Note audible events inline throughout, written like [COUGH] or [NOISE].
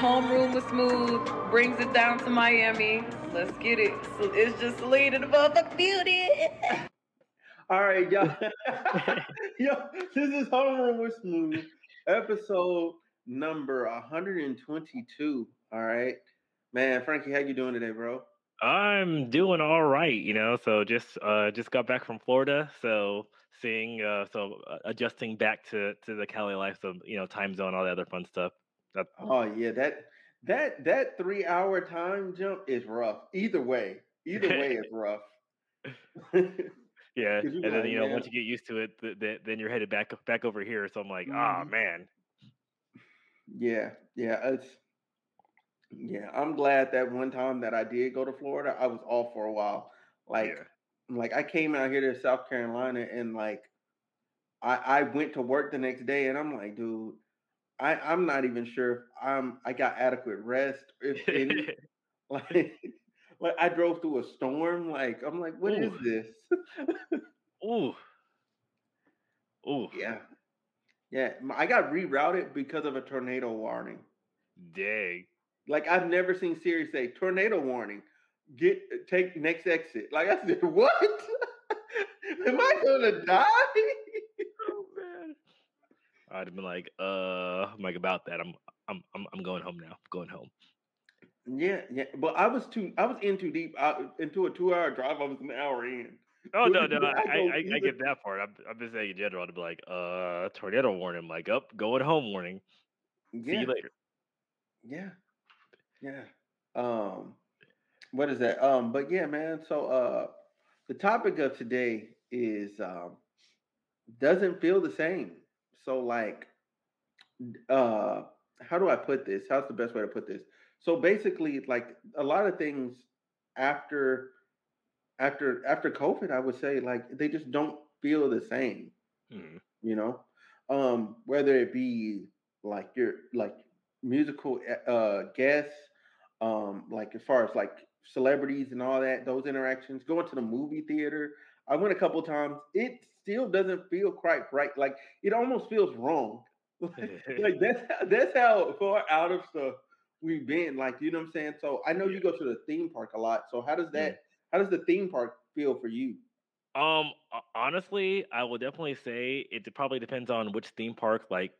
Homeroom was smooth. Brings it down to Miami. Let's get it. So it's just Celine in the motherfucking beauty. [LAUGHS] All right, y'all. [LAUGHS] Yo, this is Homeroom with Smooth, episode number 122. All right. Man, Frankie, how you doing today, bro? I'm doing all right, you know. So just uh just got back from Florida, so seeing uh so uh, adjusting back to to the Cali life, so you know, time zone, all the other fun stuff. That, Oh yeah, that that that three hour time jump is rough. Either way, either [LAUGHS] way is rough. [LAUGHS] yeah, and then you know man. once you get used to it, th- th- then you're headed back back over here. So I'm like, ah Mhm. man, Yeah, yeah, it's yeah. I'm glad that one time that I did go to Florida, I was off for a while. Like, yeah, like I came out here to South Carolina and like I I went to work the next day and I'm like, dude, I I'm not even sure if I'm I got adequate rest if any. [LAUGHS] [LAUGHS] like like I drove through a storm. Like I'm like, what is Ooh. this? ooh, ooh, [LAUGHS] yeah, yeah. I got rerouted because of a tornado warning. dang. Like I've never seen Siri say tornado warning. Get take next exit. Like I said, what? Am I gonna die? Oh I'd have been like, uh, I'm like about that. I'm I'm I'm I'm going home now. going home. yeah, yeah. But I was too. I was in too deep. I, into a two-hour drive. I was an hour in. Oh no, no, [LAUGHS] I, I I, I get that part. I'm, I'm just saying in general. To be like, uh, tornado warning. I'm like, up, going home warning. See you later. yeah, yeah. Um, what is that? Um, but yeah, man. So, uh, the topic of today is um, doesn't feel the same. So, like, uh, how do I put this? How's the best way to put this? So basically, like a lot of things after after after COVID, I would say like they just don't feel the same. Mhm. you know um whether it be like your like musical uh guests um like as far as like celebrities and all that those interactions going to the movie theater i went a couple times it still doesn't feel quite right like it almost feels wrong. [LAUGHS] [LAUGHS] Like that's how, that's how far out of stuff we've been like you know what i'm saying? So i know you go to the theme park a lot so how does that how does the theme park feel for you? Um, honestly, I will definitely say it probably depends on which theme park, like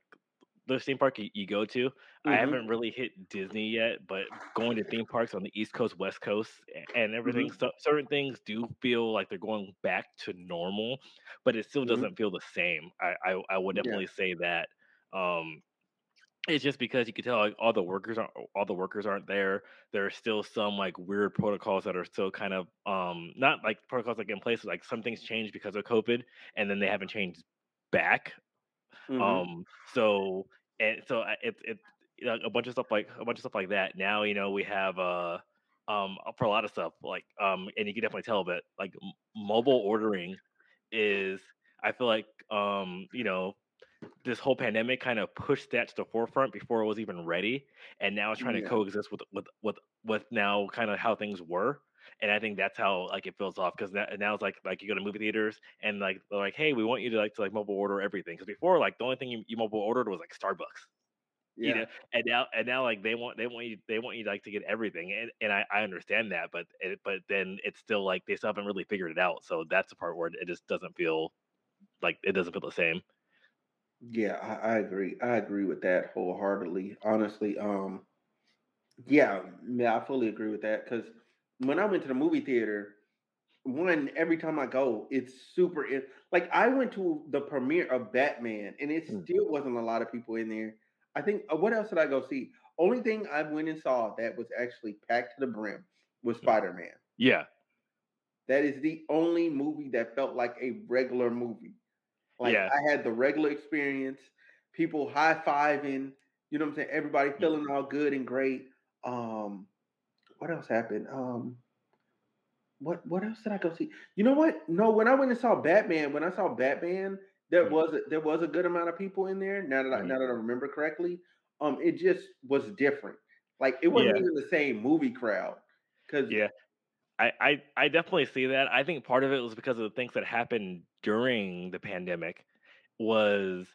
the theme park you, you go to. I Mhm. haven't really hit Disney yet, but going to theme parks on the East Coast, West Coast, and everything, so, certain things do feel like they're going back to normal, but it still Mhm. doesn't feel the same. I I, I would Yeah. definitely say that. Um, it's just because you can tell like all the workers aren't all the workers aren't there. There are still some like weird protocols that are still kind of um not like protocols like in place. Like some things changed because of COVID, and then they haven't changed back. Mhm. Um, so and so it it a bunch of stuff like a bunch of stuff like that. Now you know we have uh um for a lot of stuff like um and you can definitely tell that like m- mobile ordering is I feel like um you know this whole pandemic kind of pushed that to the forefront before it was even ready, and now it's trying Yeah. to coexist with with with with now kind of how things were. And I think that's how like it feels off because now, now it's like like you go to movie theaters and like they're like, hey, we want you to like to like mobile order everything because before like the only thing you, you mobile ordered was like Starbucks, yeah you know, and now and now like they want they want you they want you like to get everything and and I, I understand that, but it, but then it's still like they still haven't really figured it out. So that's the part where it just doesn't feel like it doesn't feel the same. Yeah, I, I agree. I agree with that wholeheartedly. Honestly, um, yeah, yeah, I fully agree with that. Because when I went to the movie theater, one every time I go, it's super. Like I went to the premiere of Batman, and it Mm. still wasn't a lot of people in there. I think. Uh, what else did I go see? Only thing I went and saw that was actually packed to the brim was Mm. Spider Man. Yeah, That is the only movie that felt like a regular movie. Like Yeah. I had the regular experience, people high fiving, you know what I'm saying? Everybody feeling all good and great. Um, what else happened? Um, what what else did I go see? You know what? No, when I went and saw Batman, when I saw Batman, there Mhm. was a, there was a good amount of people in there. Now that I, Mhm. now that I remember correctly, um, it just was different. Like it wasn't Yeah. even the same movie crowd. Cause Yeah. I, I, I definitely see that. I think part of it was because of the things that happened during the pandemic was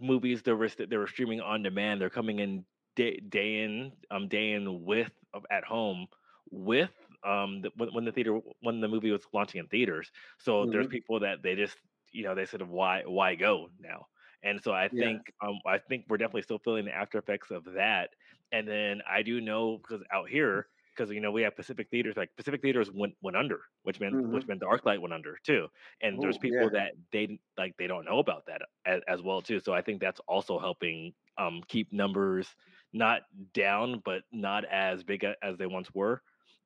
movies that were that they were streaming on demand. They're coming in day, day in um day in with at home with um the, when, when the theater when the movie was launching in theaters. So mm-hmm. there's people that they just you know they said of why why go now. And so I think yeah. um I think we're definitely still feeling the after effects of that. And then I do know because out here because you know we have Pacific theaters like Pacific theaters went went under, which meant mm-hmm. which meant the ArcLight went under too. And Ooh, there's people yeah. that they like they don't know about that as, as, well too. So I think that's also helping um keep numbers not down but not as big as they once were.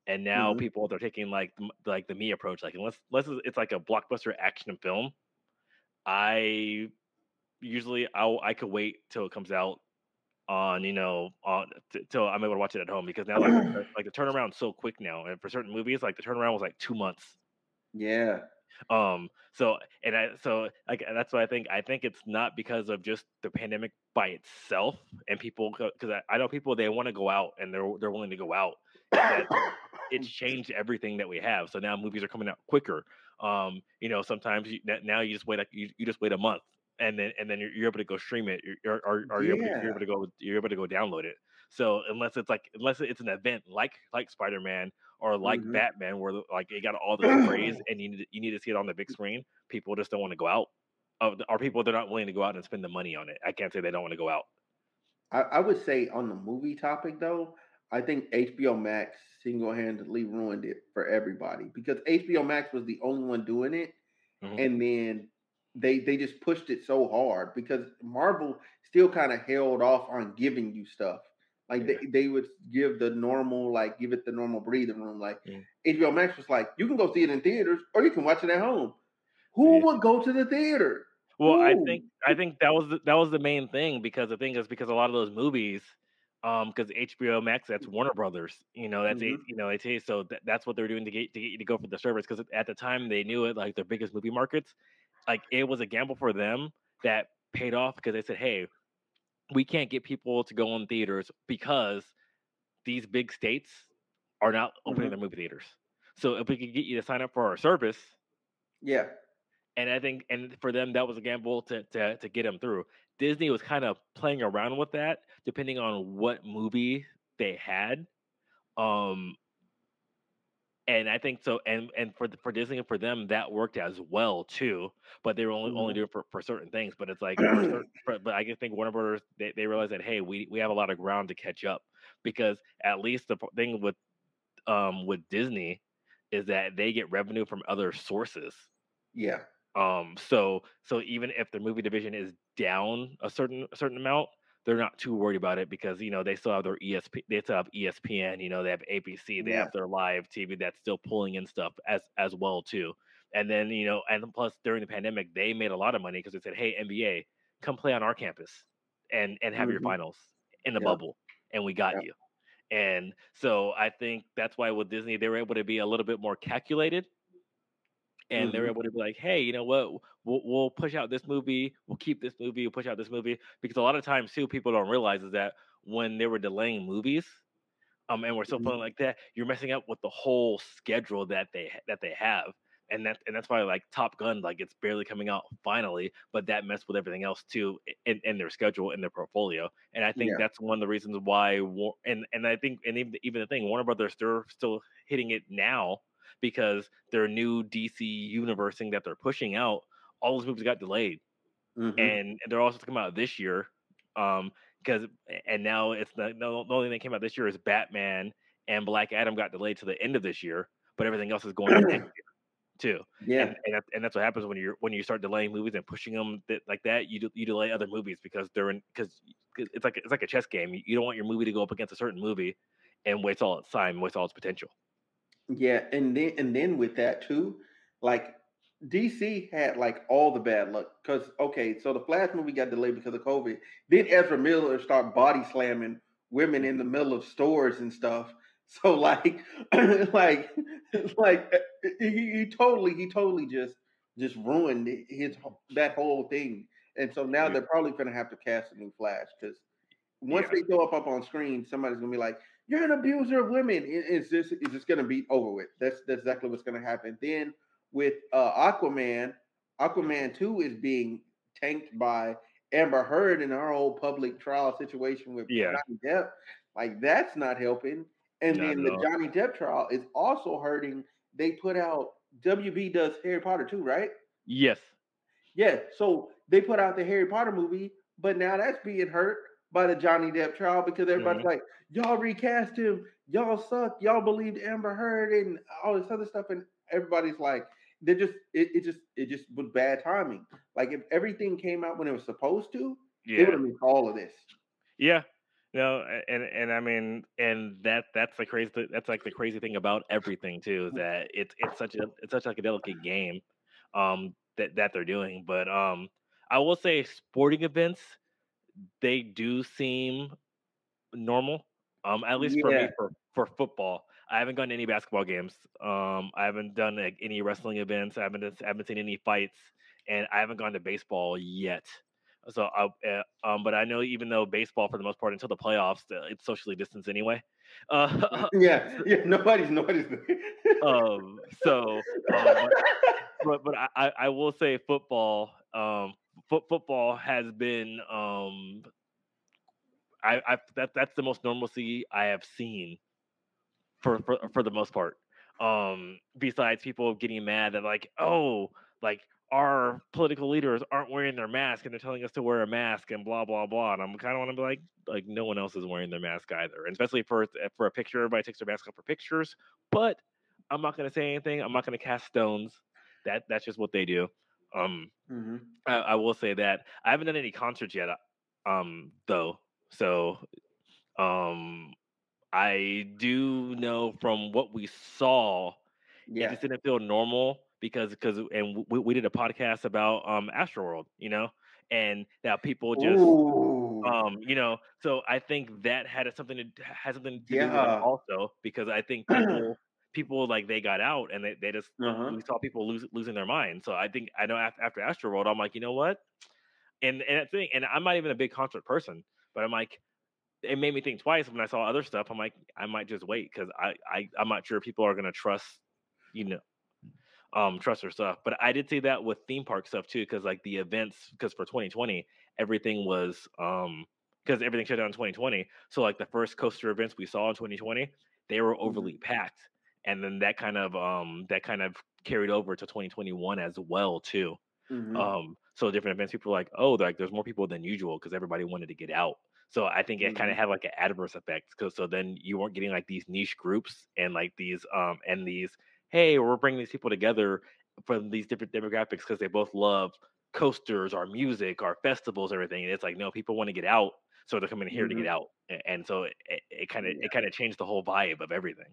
And now mm-hmm. people they're taking like like the me approach like unless unless it's like a blockbuster action film, I usually I I could wait till it comes out on you know on t- till I'm able to watch it at home because now like, [CLEARS THROAT] like the turnaround's so quick now, and for certain movies like the turnaround was like two months. Yeah. Um. So and I so like that's why I think I think it's not because of just the pandemic by itself and people because I, I know people they want to go out and they're they're willing to go out. it's [COUGHS] changed everything that we have. So now movies are coming out quicker. Um, you know, sometimes you, now you just wait like you, you just wait a month and then and then you're, you're able to go stream it or or, or you're, able to, you're able to go you're able to go download it so unless it's like unless it's an event like like spider-man or like mm-hmm. batman where like it got all the praise [CLEARS THROAT] and you need to, you need to see it on the big screen people just don't want to go out are people they're not willing to go out and spend the money on it i can't say they don't want to go out I, I would say on the movie topic though i think hbo max single-handedly ruined it for everybody because hbo max was the only one doing it mm-hmm. and then they they just pushed it so hard because Marvel still kind of held off on giving you stuff. Like yeah. they, they would give the normal, like give it the normal breathing room. Like yeah. HBO Max was like, you can go see it in theaters or you can watch it at home. Who yeah. would go to the theater? Well, Who? I think I think that was the, that was the main thing because the thing is because a lot of those movies, um, because HBO Max that's Warner Brothers, you know that's mm-hmm. you know it's so th- that's what they're doing to get to get you to go for the service because at the time they knew it like their biggest movie markets like it was a gamble for them that paid off because they said, "Hey, we can't get people to go in theaters because these big states are not opening mm-hmm. their movie theaters. So if we could get you to sign up for our service, yeah." And I think, and for them, that was a gamble to to to get them through. Disney was kind of playing around with that, depending on what movie they had. Um, and I think so. And and for the, for Disney and for them, that worked as well too. But they were only mm-hmm. only doing it for, for certain things. But it's like, [CLEARS THROAT] certain, but I think Warner Brothers they, they realized that hey, we we have a lot of ground to catch up because at least the thing with um with Disney is that they get revenue from other sources. Yeah. Um. So so even if the movie division is down a certain a certain amount, they're not too worried about it because you know they still have their ESP, they still have ESPN, you know they have ABC, they yeah. have their live TV that's still pulling in stuff as as well too. And then you know, and plus during the pandemic, they made a lot of money because they said, "Hey, NBA, come play on our campus and and have mm-hmm. your finals in the yeah. bubble, and we got yeah. you." And so I think that's why with Disney they were able to be a little bit more calculated and mm-hmm. they're able to be like, hey, you know what? We'll, we'll push out this movie. We'll keep this movie. We'll push out this movie because a lot of times too, people don't realize is that when they were delaying movies, um, and we're still mm-hmm. feeling like that, you're messing up with the whole schedule that they that they have, and that and that's why like Top Gun, like it's barely coming out finally, but that messed with everything else too in, in their schedule in their portfolio, and I think yeah. that's one of the reasons why. And and I think and even even the thing Warner Brothers they're still hitting it now because their new DC universe thing that they're pushing out, all those movies got delayed, mm-hmm. and they're also come out this year. Um, because and now it's the, the only thing that came out this year is Batman and Black Adam got delayed to the end of this year, but everything else is going to next [CLEARS THROAT] year too. Yeah, and, and, that, and, that's what happens when you're when you start delaying movies and pushing them th- like that. You you delay other movies because they're in because it's like it's like a chess game. You, you, don't want your movie to go up against a certain movie and waste all its time, waste all its potential. Yeah, and then and then with that too, like DC had like all the bad luck because okay, so the Flash movie got delayed because of COVID. Then Ezra Miller start body slamming women in the mm-hmm. middle of stores and stuff. [LAUGHS] So like, [LAUGHS] like, like eh, he, he totally he totally just just ruined his that whole thing. And so now they're probably gonna have to cast a new Flash because once yeah. they go up up on screen, somebody's gonna be like, "You're an abuser of women." Is this is this gonna be over with. That's that's exactly what's gonna happen. Then with uh, Aquaman, Aquaman two is being tanked by Amber Heard in our whole public trial situation with Yeah. Johnny Depp, like that's not helping. And Not then the all. Johnny Depp trial is also hurting. They put out WB does Harry Potter too, right? Yes. Yeah. So they put out the Harry Potter movie, but now that's being hurt by the Johnny Depp trial because everybody's Mhm. like, y'all recast him, y'all suck, y'all believed Amber Heard and all this other stuff, and everybody's like, they just it, it just it just was bad timing. Like if everything came out when it was supposed to, it would have missed all of this. Yeah. No, and and I mean, and that that's the crazy. That's like the crazy thing about everything too is that it's it's such a it's such like a delicate game, um, that that they're doing. But um, I will say sporting events, they do seem normal. Um, at least for me for for football, I haven't gone to any basketball games. Um, I haven't done like any wrestling events. I haven't I haven't seen any fights, and I haven't gone to baseball yet. So, I, uh, um, but I know even though baseball, for the most part, until the playoffs, uh, it's socially distanced anyway. [LAUGHS] Uh, [LAUGHS] yeah, yeah, nobody's noticed. um, so, um, but, but but I, I I will say football, um, foot football has been um, I I that that's the most normalcy I have seen for for for the most part. Um, besides people getting mad that like, oh, like our political leaders aren't wearing their mask and they're telling us to wear a mask and blah blah blah. And I'm kind of want to be like, like no one else is wearing their mask either, and especially for for a picture, everybody takes their mask off for pictures. But I'm not gonna say anything. I'm not gonna cast stones. That that's just what they do. Um, hmm I, I will say that I haven't done any concerts yet, um, though. So, um, I do know from what we saw, yeah. it just didn't feel normal because because and we, we did a podcast about um Astroworld, you know, and now people just Ooh. um you know, so I think that had something to had something to do with Yeah. it also because I think people [CLEARS THROAT] people like they got out and they, they just uh-huh. we saw people lose, losing their mind. So I think I know after, after Astroworld, I'm like, you know what? And and that thing, and I'm not even a big concert person, but I'm like, it made me think twice when I saw other stuff. I'm like, I might just wait because I, I I'm not sure people are gonna trust, you know, um, trust their stuff. But I did see that with theme park stuff too, because like the events, because for 2020, everything was um because everything shut down in 2020. So like the first coaster events we saw in 2020, they were overly packed, and then that kind of um that kind of carried over to 2021 as well too. Mhm. Um, so different events, people were like, oh, like there's more people than usual because everybody wanted to get out. So I think it kind Mhm. of had like an adverse effect because so then you weren't getting like these niche groups and like these um and these hey we're bringing these people together from these different demographics because they both love coasters, our music, our festivals, everything. And it's like no, people want to get out, so they're coming here to get Mhm. out, A- and so it it kind of it kind of changed the whole vibe of everything.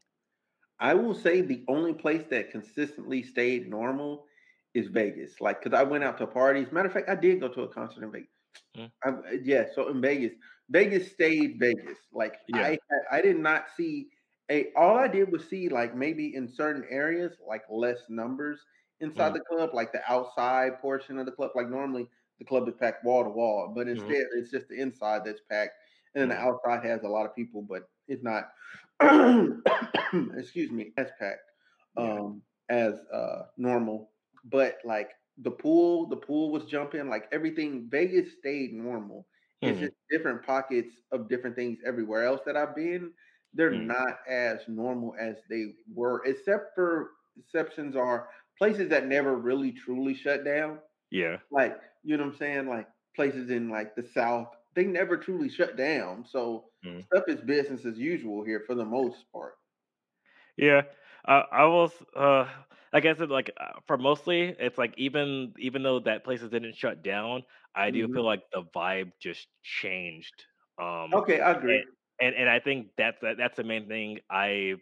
I will say the only place that consistently stayed normal is Vegas. Like, cause I went out to parties. Matter of fact, I did go to a concert in Vegas. Mm. I, yeah, so in Vegas, Vegas stayed Vegas. Like, Yeah. I I did not see a. All I did was see like maybe in certain areas like less numbers inside Mm. the club, like the outside portion of the club. Like normally the club is packed wall to wall, but Mhm. instead it's just the inside that's packed, and then the outside has a lot of people, but it's not. [COUGHS] excuse me, as packed Yeah. um as uh normal. But like the pool, the pool was jumping, like everything. Vegas stayed normal. It's Mhm. just different pockets of different things everywhere else that I've been. They're Mm. not as normal as they were, except for exceptions are places that never really truly shut down. Yeah. Like, you know what I'm saying? Like places in like the South, they never truly shut down. So Mm. stuff is business as usual here for the most part. Yeah, I I was uh like I said, like uh, for mostly, it's like even even though that places didn't shut down, I do Mhm. feel like the vibe just changed. Um, Okay, I agree. and and, and I think that's that, that's the main thing I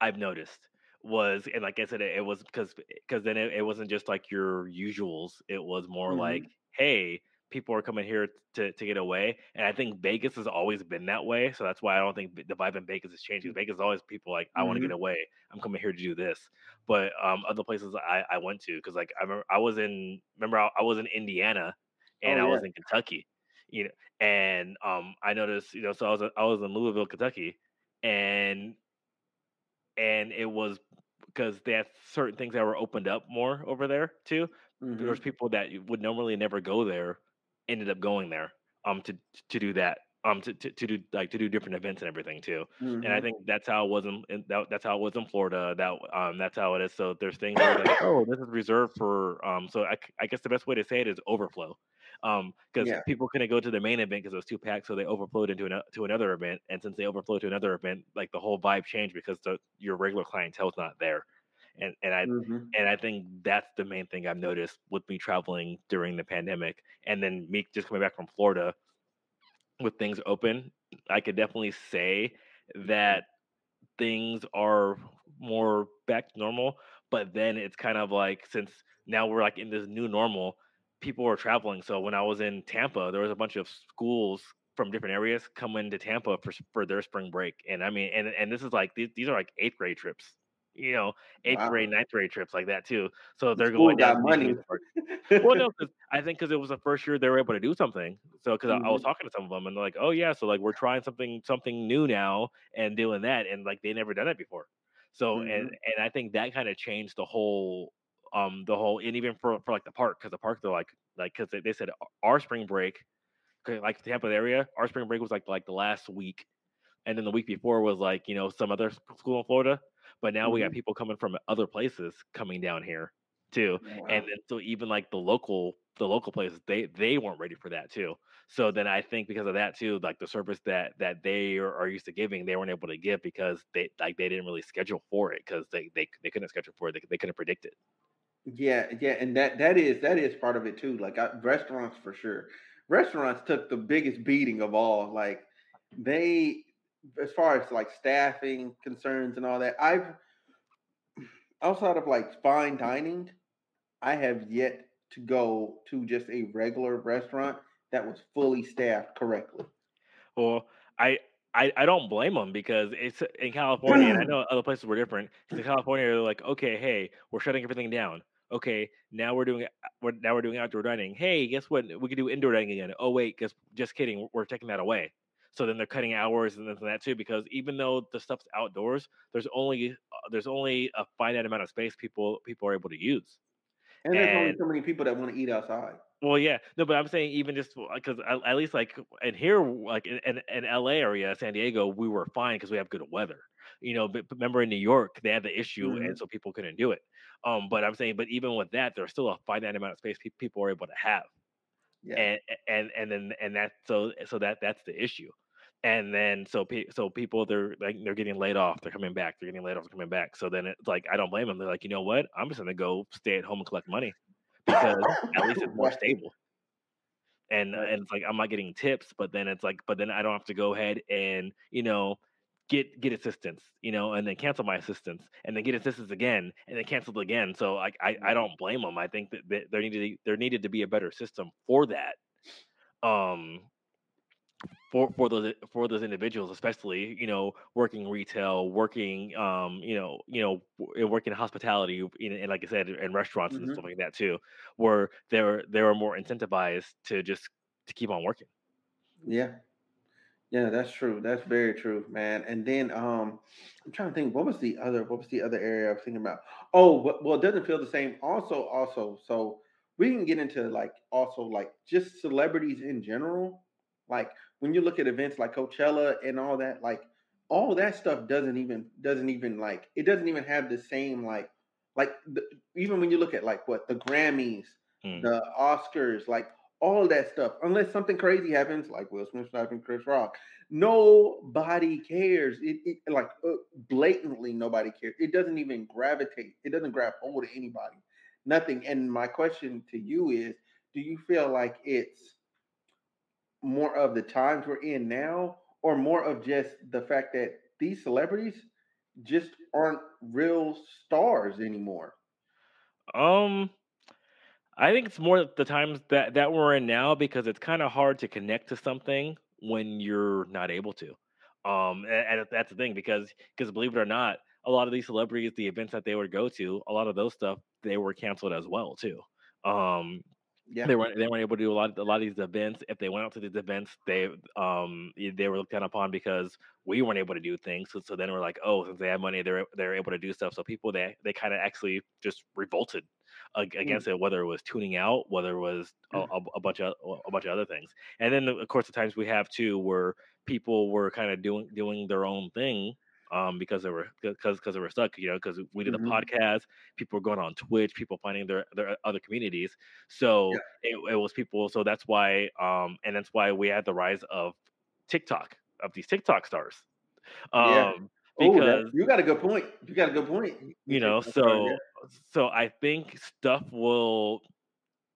I've noticed was and like I said, it, it was because because then it, it wasn't just like your usuals. It was more like, Mhm. hey, people are coming here to to get away, and I think Vegas has always been that way. So that's why I don't think the vibe in Vegas is changing. Vegas is always people like, I want to get away. I'm coming here to do this. But um, other places I, I went to because like I remember I was in remember I, I was in Indiana and Oh I was in Kentucky, you know, and um I noticed you know so I was I was in Louisville, Kentucky, and and it was because they had certain things that were opened up more over there too. There was Mhm. people that would normally never go there ended up going there um to to do that um to, to, to do like to do different events and everything too. And i hmm think that's how it was in, that, that's how it was in florida that um that's how it is. So there's things like [COUGHS] oh this is reserved for um so I, I guess the best way to say it is overflow um because Yeah. people couldn't go to the main event because it was too packed so they overflowed into an, to another event. And since they overflowed to another event like the whole vibe changed because the your regular clientele's not there and and i hmm and I think that's the main thing I've noticed with me traveling during the pandemic, and then me just coming back from Florida with things open. I could definitely say that things are more back to normal, but then it's kind of like since now we're like in this new normal, people are traveling. So when I was in Tampa, there was a bunch of schools from different areas coming to Tampa for for their spring break, and I mean, and and this is like these, these are like eighth grade trips, you know, eighth Wow. grade, ninth grade trips like that too. So The they're school going down money. Well, [LAUGHS] no, 'cause I think because it was the first year they were able to do something. So because I, I was hmm talking to some of them and they're like, "Oh yeah, so like we're trying something something new now and doing that," and like they never done it before. So and hmm and I think that kind of changed the whole um the whole and even for for like the park because the park they're like like because they, they said our spring break like Tampa area our spring break was like like the last week and then the week before was like you know some other school in Florida, but now we got hmm people coming from other places coming down here too, and then so even like the local the local places they they weren't ready for that too. So then I think because of that too, like the service that that they are, are used to giving, they weren't able to give because they like they didn't really schedule for it because they, they they couldn't schedule for it. They, they couldn't predict it. Yeah, yeah, and that that is that is part of it too. Like I, restaurants for sure. Restaurants took the biggest beating of all. Like they, as far as like staffing concerns and all that. I've outside of like fine dining, I have yet to go to just a regular restaurant that was fully staffed correctly. Well, I I I don't blame them because it's in California, and I [CLEARS THROAT] know other places were different. in California, they're like, okay, hey, we're shutting everything down. Okay, now we're doing we're now we're doing outdoor dining. Hey, guess what? We can do indoor dining again. Oh wait, guess just kidding. We're taking that away. So then they're cutting hours and this and that too because even though the stuff's outdoors, there's only uh, there's only a finite amount of space people people are able to use. and there's only so many people that want to eat outside. well, yeah, no, but I'm saying even just because at, least like in here, like in, in, in LA area, San Diego, we were fine because we have good weather. You know, but remember in New York, they had the issue, and hmm so people couldn't do it. Um, but I'm saying, but even with that, there's still a finite amount of space pe- people are able to have, Yeah, and and and then and that so so that that's the issue. And then so pe- so people they're like they're getting laid off, they're coming back, they're getting laid off, they're coming back. So then it's like I don't blame them. They're like, you know what? I'm just gonna go stay at home and collect money because [LAUGHS] at least it's more stable and and it's like I'm not getting tips, but then it's like, but then I don't have to go ahead and you know get get assistance, you know, and then cancel my assistance, and then get assistance again, and then cancel again. So like I I don't blame them. I think that, there needed to, there needed to be a better system for that. Um, for for those for those individuals, especially you know working retail, working um you know you know working in hospitality, in, and like I said, in restaurants and stuff like that too, where they're they were more incentivized to just to keep on working. Yeah. Yeah, that's true. That's very true, man. And then um I'm trying to think what was the other what was the other area I was thinking about? Oh, well, it doesn't feel the same. Also, also, so we can get into like also like just celebrities in general. Like when you look at events like Coachella and all that, like all that stuff doesn't even doesn't even like it doesn't even have the same like like the, even when you look at like what the Grammys, Mm. the Oscars, like all that stuff, unless something crazy happens, like Will Smith sniping Chris Rock Nobody cares. It, it like uh, blatantly nobody cares. It doesn't even gravitate. It doesn't grab hold of anybody. Nothing. And my question to you is, do you feel like it's more of the times we're in now, or more of just the fact that these celebrities just aren't real stars anymore? Um, I think it's more the times that that we're in now because it's kind of hard to connect to something when you're not able to. Um, and, and that's the thing because because believe it or not, a lot of these celebrities, the events that they would go to, a lot of those stuff they were canceled as well too. Um, Yeah. they weren't they weren't able to do a lot of a lot of these events. If they went out to these events, they um they were looked down upon because we weren't able to do things. So, so then we're like, oh, since they have money, they're they're able to do stuff. So people they they kind of actually just revolted ag- against it, whether it was tuning out, whether it was a, a, a bunch of a bunch of other things. And then of course the times we have too where people were kind of doing doing their own thing um, because they were because because they were stuck, you know, because we did Mhm. a podcast, people were going on Twitch, people finding their their other communities. So Yeah. it, it was people. So that's why, um, and that's why we had the rise of TikTok of these TikTok stars. Yeah. Um, that, because you got a good point. You got a good point. you know, so yeah. so I think stuff will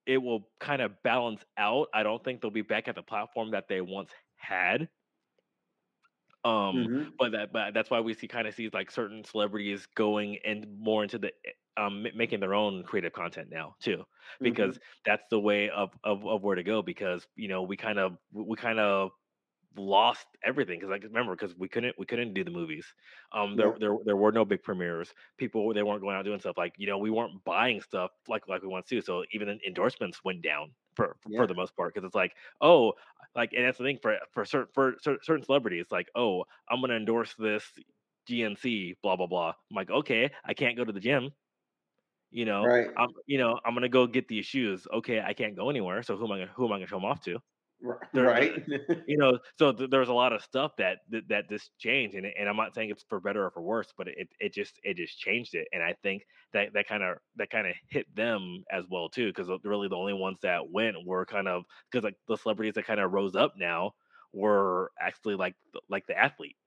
it will kind of balance out. I don't think they'll be back at the platform that they once had. Um, Mhm. but that but that's why we see kind of see like certain celebrities going and more into the eh, um making their own creative content now too Mm-hmm. because that's the way of, of of where to go because you know we kind of we kind of lost everything because like remember because we couldn't we couldn't do the movies um there, Yeah. there there were no big premieres people they weren't going out doing stuff like you know we weren't buying stuff like like we want to so even endorsements went down for Yeah. for the most part because it's like oh like and that's the thing for for certain for certain celebrities like oh i'm gonna endorse this gnc blah blah blah. I'm like okay i can't go to the gym. You know Right. i'm you know i'm gonna go get these shoes. Okay i can't go anywhere so who am i gonna who am i gonna show them off to there- Right. Uh, [LAUGHS] you know so th- there's a lot of stuff that that, that this changed and, and i'm not saying it's for better or for worse but it, it just it just changed it and i think that that kind of that kind of hit them as well too because really the only ones that went were kind of because like the celebrities that kind of rose up now were actually like like the athlete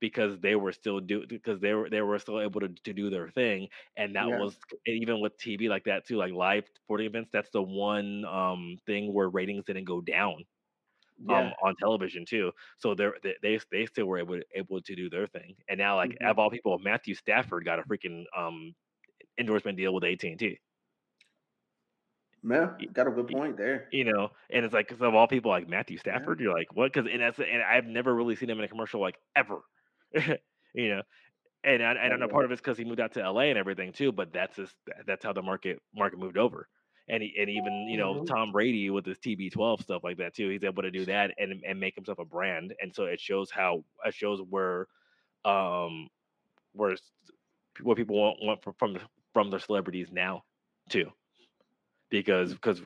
because they were still do because they were they were still able to, to do their thing and that Yeah. was even with tv like that too like live sporting events that's the one um thing where ratings didn't go down yeah. um on television too. So they they they still were able able to do their thing. And now like Mhm. of all people, Matthew Stafford got a freaking um endorsement deal with AT and T. Man, got a good point there. You know, and it's like of all people like Matthew Stafford, you're like what? Because and that's and I've never really seen him in a commercial like ever. [LAUGHS] you know. And I, and I know part of it's because he moved out to LA and everything too, but that's just that's how the market market moved over. And he, and even you know Mhm. Tom Brady with his TB12 stuff like that too, he's able to do that and and make himself a brand. And so it shows how it shows where um where what people want, want from from the, from their celebrities now too. Because because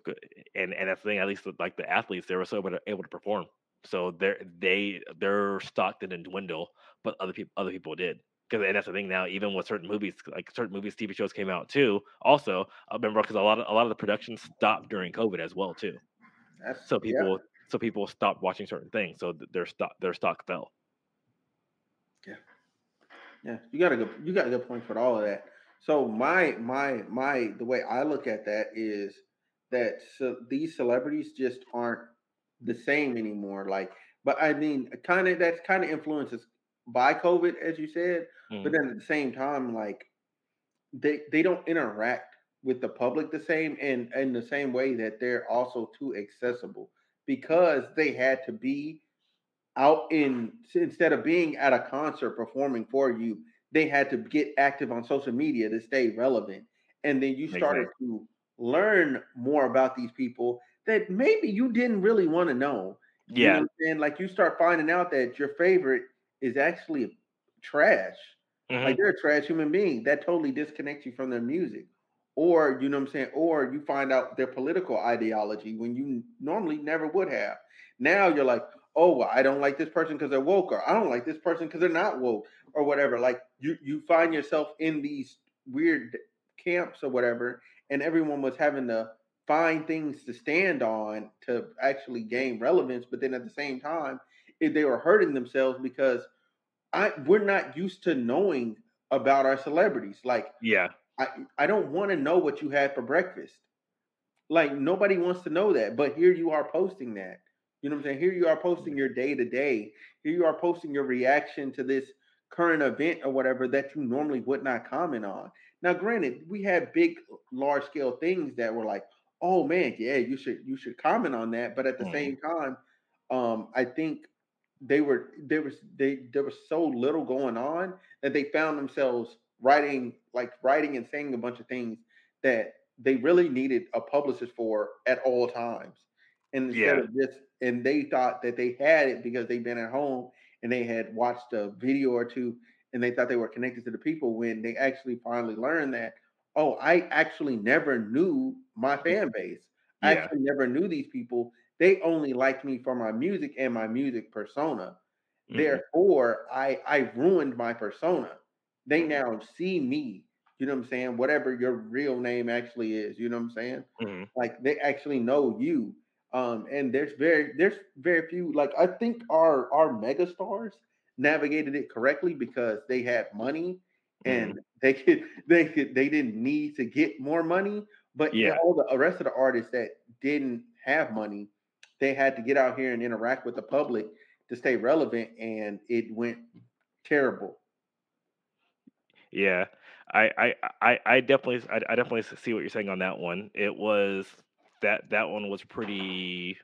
and and that's the thing at least with, like the athletes they were so able to, able to perform. So they're they their stock didn't dwindle, but other people other people did. Because and that's the thing now, even with certain movies, like certain movies, TV shows came out too. Also, I remember because a lot of a lot of the production stopped during COVID as well too. That's, So yeah. people so people stopped watching certain things, so th- their stock their stock fell. Yeah, yeah, you got a good you got a good point for all of that. So my my my the way I look at that is that so these celebrities just aren't the same anymore. Like, but I mean, kind of that's kind of influences by COVID, as you said. Mm. But then at the same time, like they they don't interact with the public the same and in the same way that they're also too accessible because they had to be out in instead of being at a concert performing for you, they had to get active on social media to stay relevant. And then you started to learn more about these people that maybe you didn't really want to know. You know Yeah, what Like you start finding out that your favorite is actually trash. mhm, Like they're a trash human being. That totally disconnects you from their music. Or, you know what I'm saying? Or you find out their political ideology when you normally never would have. Now you're like, oh, well, I don't like this person because they're woke, or I don't like this person because they're not woke, or whatever. Like you you find yourself in these weird camps or whatever, and everyone was having to find things to stand on to actually gain relevance. But then at the same time, if they were hurting themselves because I we're not used to knowing about our celebrities. Like yeah, I I don't want to know what you had for breakfast. Like nobody wants to know that, but here you are posting that. You know what I'm saying? Here you are posting your day to day. Here you are posting your reaction to this current event or whatever that you normally would not comment on. Now, granted, we had big, large scale things that were like, oh man, yeah, you should you should comment on that. But at the Mhm. same time, um, I think they were there was they there was so little going on that they found themselves writing like writing and saying a bunch of things that they really needed a publicist for at all times. And instead Yeah. of just and they thought that they had it because they'd been at home and they had watched a video or two and they thought they were connected to the people when they actually finally learned that oh, I actually never knew my fan base. I actually never knew these people. They only liked me for my music and my music persona. Mhm. Therefore, I I ruined my persona. They Mhm. now see me. You know what I'm saying? Whatever your real name actually is. You know what I'm saying? Mhm. Like they actually know you. Um, and there's very there's very few. Like I think our our megastars navigated it correctly because they had money. Mm-hmm. and they could [LAUGHS] they could they didn't need to get more money. But Yeah. all the rest of the artists that didn't have money, they had to get out here and interact with the public to stay relevant, and it went terrible. Yeah, I I I I definitely I, I definitely see what you're saying on that one. It was that that one was pretty.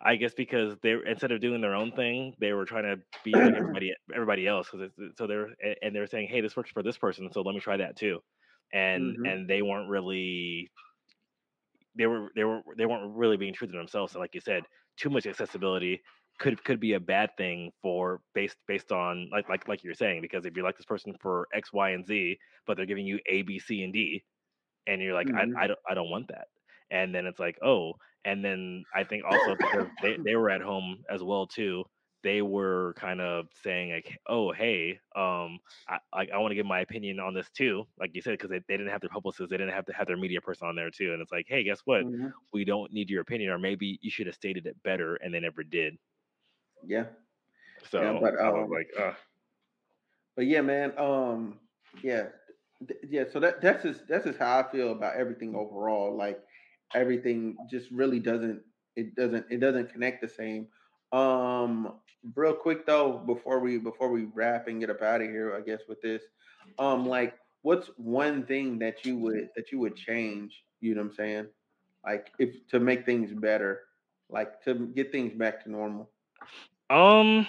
I guess because they instead of doing their own thing, they were trying to be like [CLEARS THROAT] everybody everybody else. So they're and they're saying, hey, this works for this person, so let me try that too. And hmm and they weren't really they were they were they weren't really being true to themselves. And like you said, too much accessibility could could be a bad thing for based based on like like like you're saying because if you like this person for X, Y, and Z, but they're giving you A, B, C, and D, and you're like, I hmm I don't I don't want that. And then it's like, oh, and then I think also because [COUGHS] they, they were at home as well too, they were kind of saying like, oh, hey, um, I I, I want to give my opinion on this too, like you said, because they, they didn't have their publicist, they didn't have to have their media person on there too, and it's like, hey, guess what? hmm We don't need your opinion, or maybe you should have stated it better, and they never did. Yeah, yeah, So but I was um, like, uh, but yeah, man, um, yeah, yeah. So that that's just that's just how I feel about everything overall. Like everything just really doesn't it doesn't it doesn't connect the same. Um, real quick though, before we before we wrap and get up out of here, I guess with this, um, like what's one thing that you would that you would change? You know what I'm saying? Like if to make things better, like to get things back to normal. um,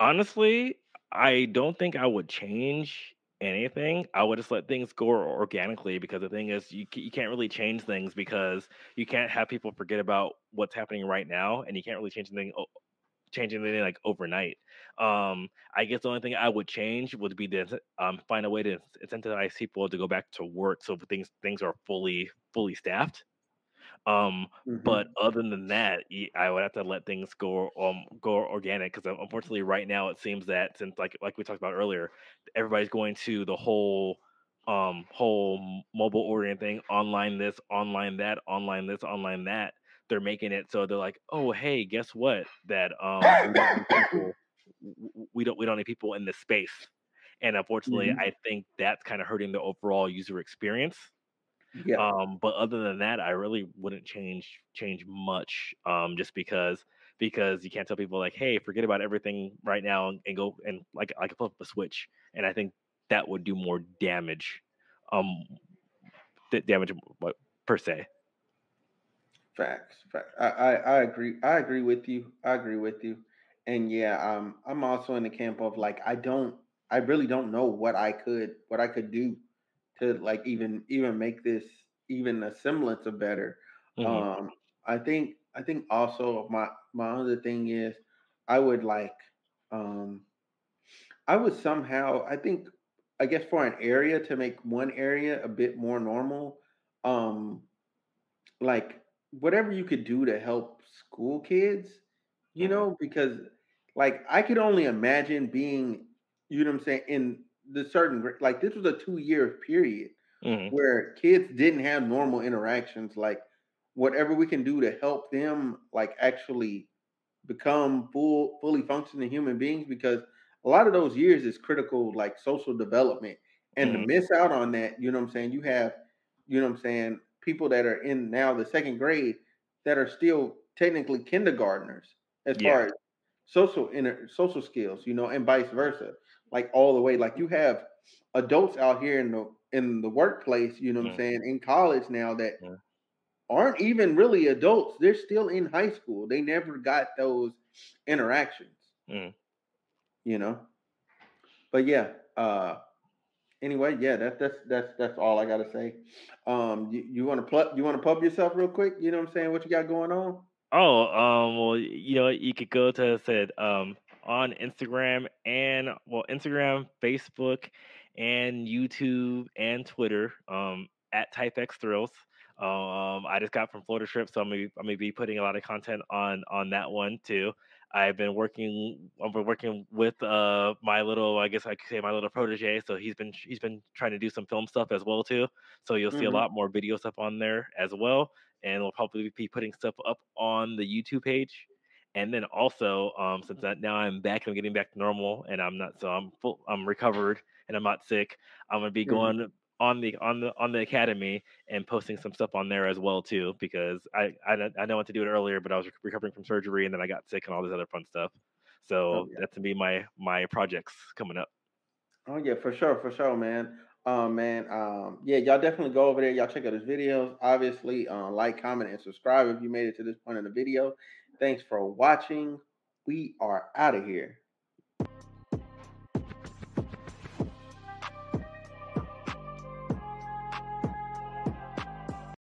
honestly, I don't think I would change anything. I would just let things go organically because the thing is, you you can't really change things because you can't have people forget about what's happening right now, and you can't really change anything change anything like overnight. Um, I guess the only thing I would change would be to um find a way to incentivize people to go back to work so things things are fully fully staffed. Um, but hmm other than that, I would have to let things go um go organic because unfortunately, right now it seems that since like like we talked about earlier, everybody's going to the whole um whole mobile ordering thing, online this, online that, online this, online that. They're making it so they're like, oh hey, guess what? That um we don't need people, we don't we don't need people in this space. And unfortunately, hmm I think that's kind of hurting the overall user experience. Yeah. Um, but other than that, I really wouldn't change change much. Um, just because because you can't tell people like, hey, forget about everything right now and, and go and like I like flip a switch. And I think that would do more damage. Um, th- damage per se. Facts. Fact. I, I I agree. I agree with you. I agree with you. And yeah, um, I'm also in the camp of like I don't. I really don't know what I could what I could do to like even even make this even a semblance of better. hmm Um, I think I think also my my other thing is I would like um I would somehow I think I guess for an area to make one area a bit more normal. Um, like whatever you could do to help school kids, you hmm know, because like I could only imagine being, you know what I'm saying, in the certain like this was a two year period hmm where kids didn't have normal interactions. Like whatever we can do to help them like actually become full fully functioning human beings because a lot of those years is critical like social development and to hmm miss out on that you know what i'm saying you have you know what i'm saying people that are in now the second grade that are still technically kindergartners as Yeah. far as social inter, social skills you know and vice versa like all the way like you have adults out here in the in the workplace you know what i'm hmm saying in college now that hmm aren't even really adults. They're still in high school. They never got those interactions, hmm you know. But yeah, uh anyway, yeah, that that's that's that's all I gotta say. Um you, you wanna plug you wanna pub yourself real quick? You know what I'm saying? What you got going on? Oh, um, well, you know, you could go to said um on Instagram and well, Instagram, Facebook, and YouTube and Twitter um, at TypeX Thrills. Um, I just got from Florida trip, so I'm gonna, be, I'm gonna be putting a lot of content on on that one too. I've been working. I've been working with uh my little, I guess I could say my little protege. So he's been he's been trying to do some film stuff as well too. So you'll see a Mhm. lot more video stuff on there as well, and we'll probably be putting stuff up on the YouTube page. And then also, um, since that now I'm back, I'm getting back to normal, and I'm not so I'm full, I'm recovered, and I'm not sick. I'm gonna be Mhm. going on the on the on the academy and posting some stuff on there as well too because I I, I know what to do it earlier, but I was recovering from surgery and then I got sick and all this other fun stuff. So Oh yeah. that's gonna be my my projects coming up. Oh yeah, for sure, for sure, man. Um, man, um, yeah, y'all definitely go over there. Y'all check out his videos. Obviously, uh, like, comment, and subscribe if you made it to this point in the video. Thanks for watching. We are out of here.